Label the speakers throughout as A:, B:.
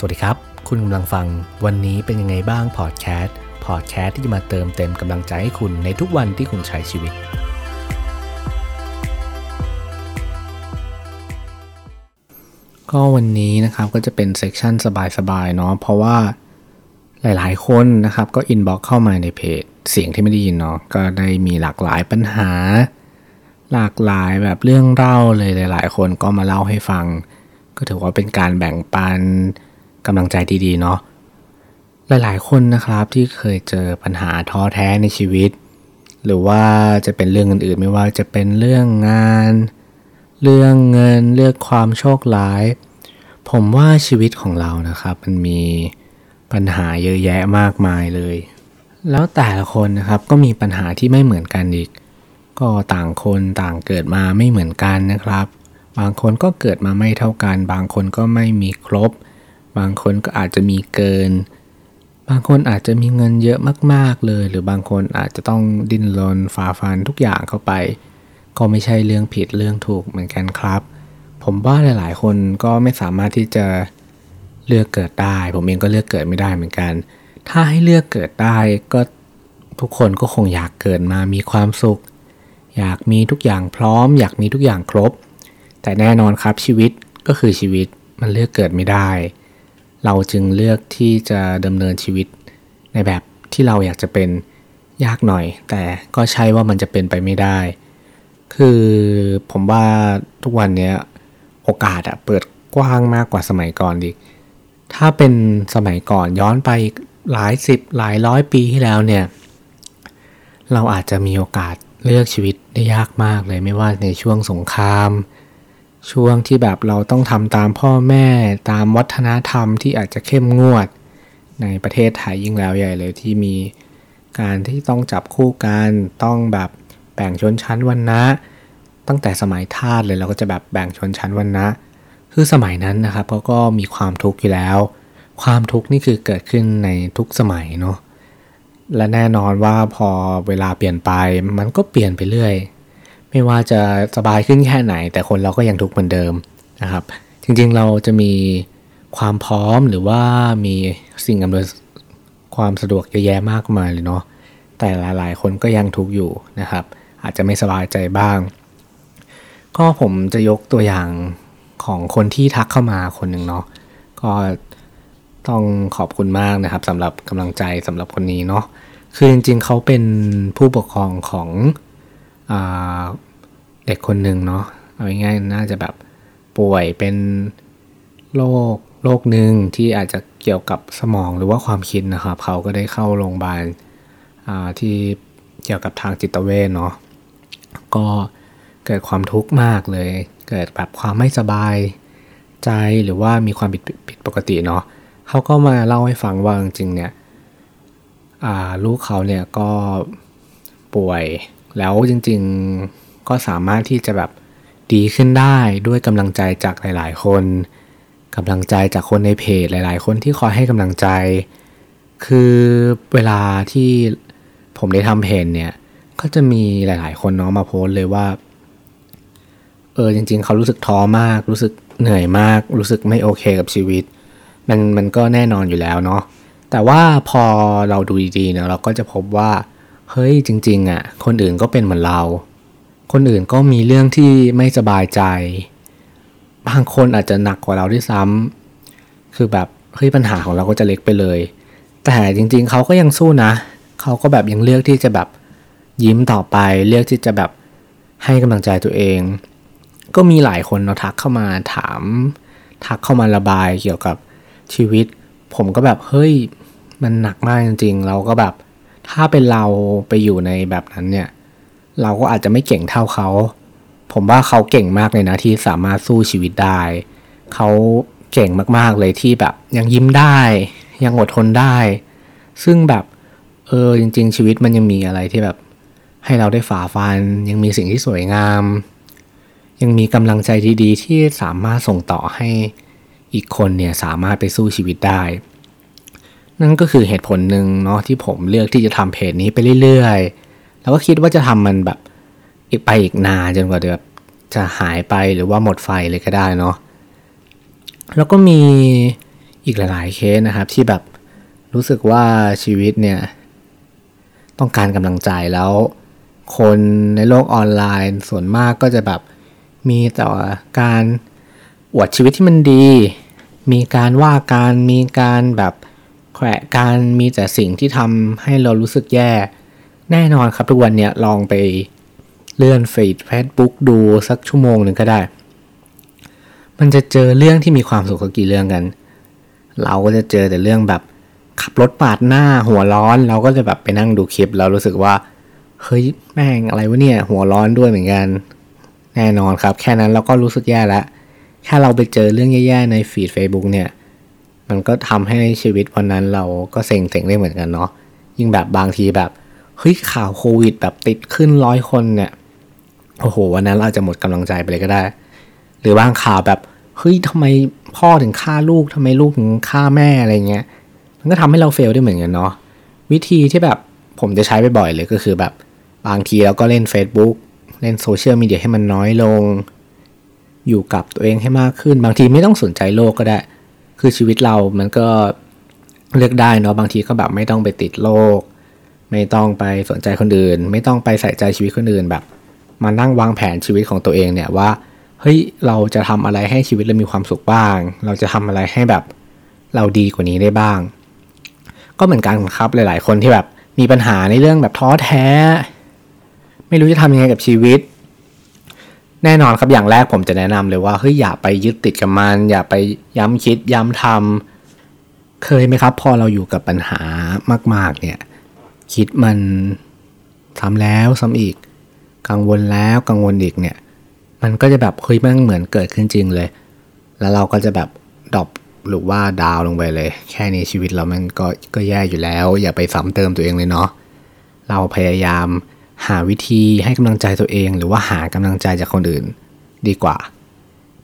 A: สวัสดีครับ คุณกำลังฟังวันนี้เป็นยังไงบ้างพอดแคสต์พอดแคสต์ที่จะมาเติมเต็มกำลังใจให้คุณในทุกวันที่คุณใช้ชีวิต ก็วันนี้นะครับก็จะเป็น session สบายๆเนาะเพราะว่าหลายๆคนนะครับก็ inbox เข้ามาในเพจ เสียงที่ไม่ได้ยินเนาะก็ได้มีหลากหลายปัญหา หลากหลายแบบเรื่องเล่าเลยหลาย ๆ คนก็มาเล่าให้ฟัง ก็ถือว่าเป็นการแบ่งปัน กำลังใจดีๆเนาะหลายๆ คนนะครับที่เคยเจอปัญหาท้อแท้ในชีวิต หรือว่าจะเป็นเรื่องอื่นๆ ไม่ว่าจะเป็นเรื่องงาน เรื่องเงินเรื่องความโชคร้าย ผมว่าชีวิตของเรานะครับ มันมีปัญหาเยอะแยะมากมายเลย แล้วแต่ละคนนะครับก็มีปัญหาที่ไม่เหมือนกันอีก ก็ต่างคนต่างเกิดมาไม่เหมือนกันนะครับ บางคนก็เกิดมาไม่เท่ากัน บางคนก็ไม่มีครบ บางคนก็อาจจะมีเกิน บางคนอาจจะมีเงินเยอะมาก ๆเลย หรือบางคนอาจจะต้องดิ้นรนฝ่าฟันทุกอย่างเข้าไป ก็ไม่ใช่เรื่องผิดเรื่องถูกเหมือนกันครับ ผมว่าหลาย ๆ คนก็ไม่สามารถที่จะเลือกเกิดได้ ผมเองก็เลือกเกิดไม่ได้เหมือนกัน ถ้าให้เลือกเกิดได้ก็ทุกคนก็คงอยากเกิดมามีความสุข อยากมีทุกอย่างพร้อม อยากมีทุกอย่างครบ แต่แน่นอนครับชีวิตก็คือชีวิตมันเลือกเกิดไม่ได้ เราจึงเลือกที่จะดำเนินชีวิตในแบบที่เราอยากจะเป็นยากหน่อย แต่ก็ใช่ว่ามันจะเป็นไปไม่ได้ คือผมว่าทุกวันนี้โอกาสอะเปิดกว้างมากกว่าสมัยก่อนอีถ้าเป็นสมัยก่อนย้อนไปหลายสิบหลายร้อยปีที่แล้วเนี่ย เราอาจจะมีโอกาสเลือกชีวิตได้ยากมากเลยไม่ว่าในช่วงสงคราม ช่วงที่แบบเราต้องทำตามพ่อแม่ตามวัฒนธรรมที่อาจจะเข้มงวด ในประเทศไทยยิ่งแล้วใหญ่เลยที่มีการที่ต้องจับคู่กันต้องแบบแบ่งชนชั้นวรรณะ ตั้งแต่สมัยทาสเลยเราก็จะแบบแบ่งชนชั้นวรรณะ คือสมัยนั้นนะครับเขาก็มีความทุกข์อยู่แล้ว ความทุกข์นี่คือเกิดขึ้นในทุกสมัยเนาะและแน่นอนว่าพอเวลาเปลี่ยนไปมันก็เปลี่ยนไปเรื่อย ไม่ว่าจะสบายขึ้นแค่ไหน แต่คนเราก็ยังทุกข์เหมือนเดิมนะครับ จริงๆเราจะมีความพร้อมหรือว่ามีสิ่งอำนวยความสะดวกเยอะแยะมากมายเลยเนาะแต่หลายๆ คนก็ยังทุกข์อยู่นะครับ อาจจะไม่สบายใจบ้าง ก็ผมจะยกตัวอย่างของคนที่ทักเข้ามาคนหนึ่งเนาะก็ต้องขอบคุณมากนะครับสำหรับกำลังใจสำหรับคนนี้เนาะคือจริงๆเขาเป็นผู้ปกครองของ เด็กคนหนึ่งเนาะเอาง่ายๆน่าจะแบบป่วยเป็นโรคโรคหนึ่งที่อาจจะเกี่ยวกับสมองหรือว่าความคิดนะครับ เขาก็ได้เข้าโรงพยาบาลที่เกี่ยวกับทางจิตเวชเนาะก็เกิดความทุกข์มากเลย เกิดแบบความไม่สบายใจหรือว่ามีความผิดผิดปกติเนาะเขาก็มาเล่าให้ฟังว่าจริงๆเนี่ยลูกเขาเนี่ยก็ป่วย แล้วจริงๆก็สามารถที่จะแบบดีขึ้นได้ด้วยกำลังใจจากหลาย ๆ คนกำลังใจจากคนในเพจหลาย ๆ คนที่คอยให้กำลังใจ คือเวลาที่ผมได้ทำเพจเนี่ยก็จะมีหลาย ๆ คนเนาะมาโพสเลยว่าเออจริง ๆ เขารู้สึกท้อมาก รู้สึกเหนื่อยมาก รู้สึกไม่โอเคกับชีวิต มันมันก็แน่นอนอยู่แล้วเนาะแต่ว่าพอเราดูดีๆเนี่ยเราก็จะพบว่า เฮ้ยจริง ๆอะ่ะ คนอื่นก็เป็นเหมือนเรา คนอื่นก็มีเรื่องที่ไม่สบายใจ บางคนอาจจะหนักกว่าเราด้วยซ้ำคือแบบเฮ้ยปัญหาของเราก็จะเล็กไปเลย แต่จริง ๆเขาก็ยังสู้นะ เขาก็แบบยังเลือกที่จะแบบยิ้มต่อไป เลือกที่จะแบบให้กำลังใจตัวเอง ก็มีหลายคนเนาะทักเข้ามาถาม ทักเข้ามาระบายเกี่ยวกับชีวิต ผมก็แบบเฮ้ยมันหนักมากจริง ๆ เราก็แบบ ถ้าเป็นเราไปอยู่ในแบบนั้นเนี่ย เราก็อาจจะไม่เก่งเท่าเขา ผมว่าเขาเก่งมากเลยนะที่สามารถสู้ชีวิตได้ เขาเก่งมากๆเลยที่แบบยังยิ้มได้ ยังอดทนได้ ซึ่งแบบเออจริง ๆ ชีวิตมันยังมีอะไรที่แบบ ให้เราได้ฝ่าฟัน ยังมีสิ่งที่สวยงาม ยังมีกำลังใจดีๆที่สามารถส่งต่อให้อีกคนเนี่ยสามารถไปสู้ชีวิตได้ นั่นก็คือเหตุผลหนึ่งเนาะที่ผมเลือกที่จะทำเพจนี้ไปเรื่อยๆ แล้วก็คิดว่าจะทำมันแบบอีกไปอีกนานจนกว่าแบบจะหายไปหรือว่าหมดไฟเลยก็ได้เนาะแล้วก็มีอีกหลาย ๆ เคสนะครับที่แบบรู้สึกว่าชีวิตเนี่ยต้องการกำลังใจแล้ว คนในโลกออนไลน์ส่วนมากก็จะแบบมีแต่การอวดชีวิตที่มันดี มีการว่าการมีการแบบ แขวะการมีแต่สิ่งที่ทำให้เรารู้สึกแย่ แน่นอนครับทุกวันเนี่ยลองไปเลื่อนฟีดเฟซบุ๊กดูสักชั่วโมงหนึ่งก็ได้ มันจะเจอเรื่องที่มีความสุขกี่เรื่องกัน เราก็จะเจอแต่เรื่องแบบขับรถปาดหน้าหัวร้อน เราก็จะแบบไปนั่งดูคลิปเรารู้สึกว่าเฮ้ยแม่งอะไรวะเนี่ย หัวร้อนด้วยเหมือนกัน แน่นอนครับ แค่นั้นเราก็รู้สึกแย่แล้วแค่เราไปเจอเรื่องแย่ๆในฟีด Facebook เนี่ย มันก็ทำให้ชีวิตวันนั้นเราก็เซ็งๆได้เหมือนกันเนาะยิ่งแบบบางทีแบบเฮ้ยข่าวโควิดแบบติดขึ้นร้อยคนเนี่ยโอ้โหวันนั้นเราจะหมดกำลังใจไปเลยก็ได้ หรือบางข่าวแบบเฮ้ยทำไมพ่อถึงฆ่าลูกทำไมลูกถึงฆ่าแม่อะไรเงี้ย มันก็ทำให้เราเฟลได้เหมือนกันเนาะวิธีที่แบบผมจะใช้ไปบ่อยเลยก็คือแบบบางทีเราก็เล่น Facebook เล่นโซเชียลมีเดียให้มันน้อยลง อยู่กับตัวเองให้มากขึ้น บางทีไม่ต้องสนใจโลกก็ได้ คือชีวิตเรามันก็เลือกได้เนาะบางทีก็แบบไม่ต้องไปติดโลก ไม่ต้องไปสนใจคนอื่น ไม่ต้องไปใส่ใจชีวิตคนอื่นแบบ มานั่งวางแผนชีวิตของตัวเองเนี่ยว่าเฮ้ยเราจะทำอะไรให้ชีวิตเรามีความสุขบ้าง เราจะทำอะไรให้แบบเราดีกว่านี้ได้บ้าง ก็เหมือนกันครับหลาย ๆ คนที่แบบมีปัญหาในเรื่องแบบท้อแท้ ไม่รู้จะทำยังไงกับชีวิต แน่นอนครับอย่างแรกผมจะแนะนำเลยว่าเฮ้ยอย่าไปยึดติดกับมัน อย่าไปย้ำคิดย้ำทำเคยไหมครับ พอเราอยู่กับปัญหามาก ๆ เนี่ย คิดมันซ้ำแล้วซ้ำอีก กังวลแล้วกังวลอีกเนี่ย มันก็จะแบบเฮ้ยมันเหมือนเกิดขึ้นจริงเลย แล้วเราก็จะแบบดรอปหรือว่าดาวลงไปเลย แค่นี้ชีวิตเรามันก็ก็แย่อยู่แล้ว อย่าไปซ้ำเติมตัวเองเลยเนาะเราพยายาม หาวิธีให้กำลังใจตัวเอง หรือว่าหากำลังใจจากคนอื่นดีกว่า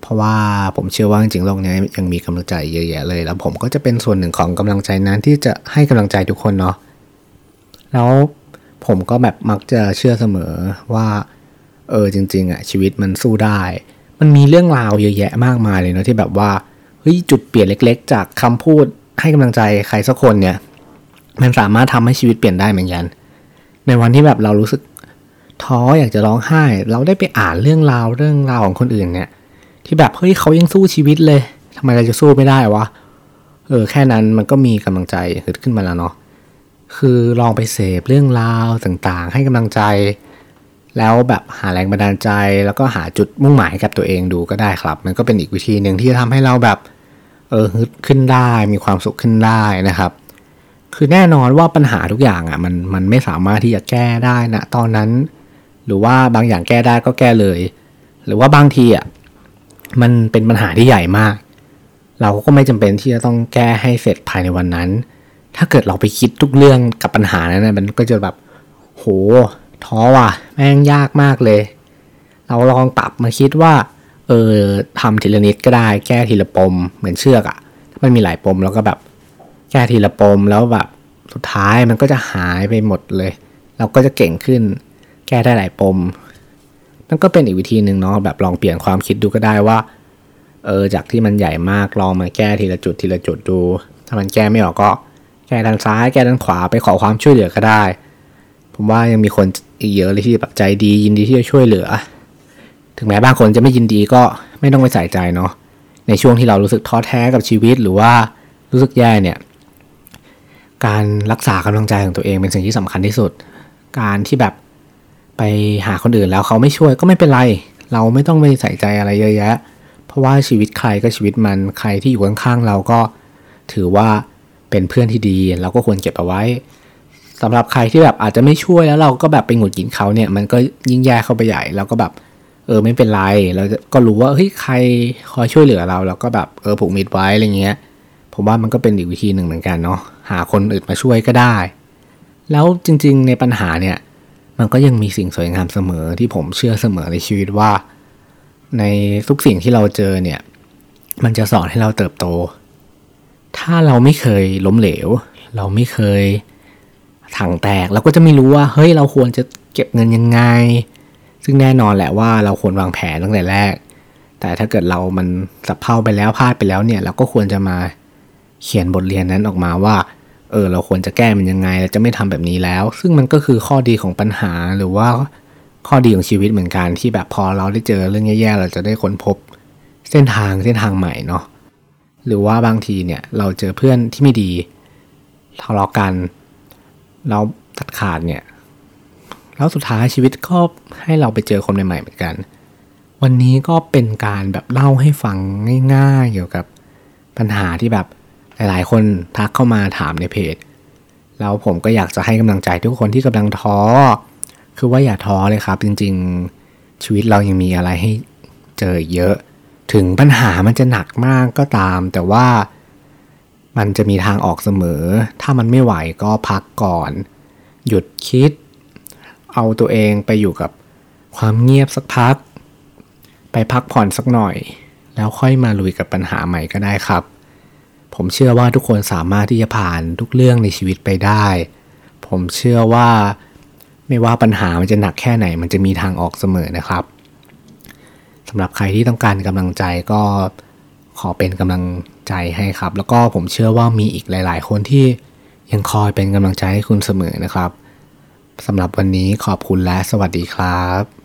A: เพราะว่าผมเชื่อว่าจริงๆโลกนี้ยังมีกำลังใจเยอะแยะเลย แล้วผมก็จะเป็นส่วนหนึ่งของกำลังใจนั้นที่จะให้กำลังใจทุกคนเนาะแล้วผมก็แบบมักจะเชื่อเสมอว่า เออจริง ๆอะชีวิตมันสู้ได้ มันมีเรื่องราวเยอะแยะมากมายเลยเนาะที่แบบว่าเฮ้ยจุดเปลี่ยนเล็ก ๆ จากคำพูดให้กำลังใจใครสักคนเนี่ย มันสามารถทำให้ชีวิตเปลี่ยนได้เหมือนกัน ในวันที่แบบเรารู้สึก ท้ออยากจะร้องไห้ เราได้ไปอ่านเรื่องราวเรื่องราวของคนอื่นเนี่ย ที่แบบเฮ้ยเขายังสู้ชีวิตเลยทำไมเราจะสู้ไม่ได้วะเออแค่นั้นมันก็มีกำลังใจเกิดขึ้นมาแล้วเนาะคือลองไปเสพเรื่องราวต่างๆ ให้กำลังใจ แล้วแบบหาแรงบันดาลใจ แล้วก็หาจุดมุ่งหมายกับตัวเองดูก็ได้ครับ มันก็เป็นอีกวิธีหนึ่งที่จะทำให้เราแบบเออฮึดขึ้นได้มีความสุขขึ้นได้นะครับ คือแน่นอนว่าปัญหาทุกอย่างอะมันมันไม่สามารถที่จะแก้ได้นะตอนนั้น หรือว่าบางอย่างแก้ได้ก็แก้เลย หรือว่าบางทีอะมันเป็นปัญหาที่ใหญ่มาก เราก็ไม่จำเป็นที่จะต้องแก้ให้เสร็จภายในวันนั้น ถ้าเกิดเราไปคิดทุกเรื่องกับปัญหานั้นนะมันก็จะแบบโหท้อว่ะแม่งยากมากเลย เราลองปรับมาคิดว่าเออทำทีละนิดก็ได้ แก้ทีละปม เหมือนเชือกอะ่ะมันมีหลายปมแล้วก็แบบ แก้ทีละปมแล้วแบบสุดท้ายมันก็จะหายไปหมดเลย เราก็จะเก่งขึ้น ก้ได้หลายปม นั่นก็เป็นอีกวิธีหนึ่งเนาะแบบลองเปลี่ยนความคิดดูก็ได้ว่า เออจากที่มันใหญ่มากลองมาแก้ทีละจุดทีละจุดดู ถ้ามันแก้ไม่ออกก็แก้ด้านซ้าย แก้ด้านขวาไปขอความช่วยเหลือก็ได้ ผมว่ายังมีคนอีกเยอะเลยที่แบบใจดียินดีที่จะช่วยเหลือ ถึงแม้บางคนจะไม่ยินดีก็ไม่ต้องไปใส่ใจเนาะในช่วงที่เรารู้สึกท้อแท้กับชีวิตหรือว่ารู้สึกแย่เนี่ย การรักษากำลังใจของตัวเองเป็นสิ่งที่สำคัญที่สุด การที่แบบ ไปหาคนอื่นแล้วเขาไม่ช่วยก็ไม่เป็นไร เราไม่ต้องไปใส่ใจอะไรเยอะแยะ เพราะว่าชีวิตใครก็ชีวิตมันใครที่อยู่ข้างๆเราก็ถือว่าเป็นเพื่อนที่ดีเราก็ควรเก็บเอาไว้สำหรับใครที่แบบอาจจะไม่ช่วยแล้วเราก็แบบไปหงุดหงิดเขาเนี่ยมันก็ยิ่งแย่เข้าไปใหญ่เราก็แบบเออไม่เป็นไร เราก็รู้ว่าเฮ้ยใครคอยช่วยเหลือเราเราก็แบบเออผูกมิดไว้อะไรเงี้ยผมว่ามันก็เป็นอีกวิธีหนึ่งเหมือนกันเนาะหาคนอื่นมาช่วยก็ได้ แล้วจริง ๆ ในปัญหาเนี่ย มันก็ยังมีสิ่งสวยงามเสมอที่ผมเชื่อเสมอในชีวิตว่า ในทุกสิ่งที่เราเจอเนี่ย มันจะสอนให้เราเติบโต ถ้าเราไม่เคยล้มเหลว เราไม่เคยถังแตกเราก็จะไม่รู้ว่าเฮ้ยเราควรจะเก็บเงินยังไง ซึ่งแน่นอนแหละว่าเราควรวางแผนตั้งแต่แรก แต่ถ้าเกิดเรามันสับเพาไปแล้วพลาดไปแล้วเนี่ย เราก็ควรจะมาเขียนบทเรียนนั้นออกมาว่า เออเราควรจะแก้มันยังไงเราจะไม่ทำแบบนี้แล้ว ซึ่งมันก็คือข้อดีของปัญหาหรือว่าข้อดีของชีวิตเหมือนกันที่แบบพอเราได้เจอเรื่องแย่ๆเราจะได้ค้นพบเส้นทางเส้นทางใหม่เนาะหรือว่าบางทีเนี่ยเราเจอเพื่อนที่ไม่ดีทะเลาะกัน เราตัดขาดเนี่ยแล้วสุดท้ายชีวิตก็ให้เราไปเจอคนใหม่ๆเหมือนกัน วันนี้ก็เป็นการแบบเล่าให้ฟังง่าย ๆ เกี่ยวกับปัญหาที่แบบ หลายๆ คนทักเข้ามาถามในเพจ แล้วผมก็อยากจะให้กำลังใจทุกคนที่กำลังท้อ คือว่าอย่าท้อเลยครับ จริงๆชีวิตเรายังมีอะไรให้เจอเยอะ ถึงปัญหามันจะหนักมากก็ตาม แต่ว่ามันจะมีทางออกเสมอ ถ้ามันไม่ไหวก็พักก่อน หยุดคิด เอาตัวเองไปอยู่กับความเงียบสักพัก ไปพักผ่อนสักหน่อย แล้วค่อยมาลุยกับปัญหาใหม่ก็ได้ครับ ผมเชื่อว่าทุกคนสามารถที่จะผ่านทุกเรื่องในชีวิตไปได้ ผมเชื่อว่าไม่ว่าปัญหามันจะหนักแค่ไหน มันจะมีทางออกเสมอนะครับสำหรับใครที่ต้องการกำลังใจก็ขอเป็นกำลังใจให้ครับ แล้วก็ผมเชื่อว่ามีอีกหลาย ๆ คนที่ยังคอยเป็นกำลังใจให้คุณเสมอนะครับสำหรับวันนี้ขอบคุณและสวัสดีครับ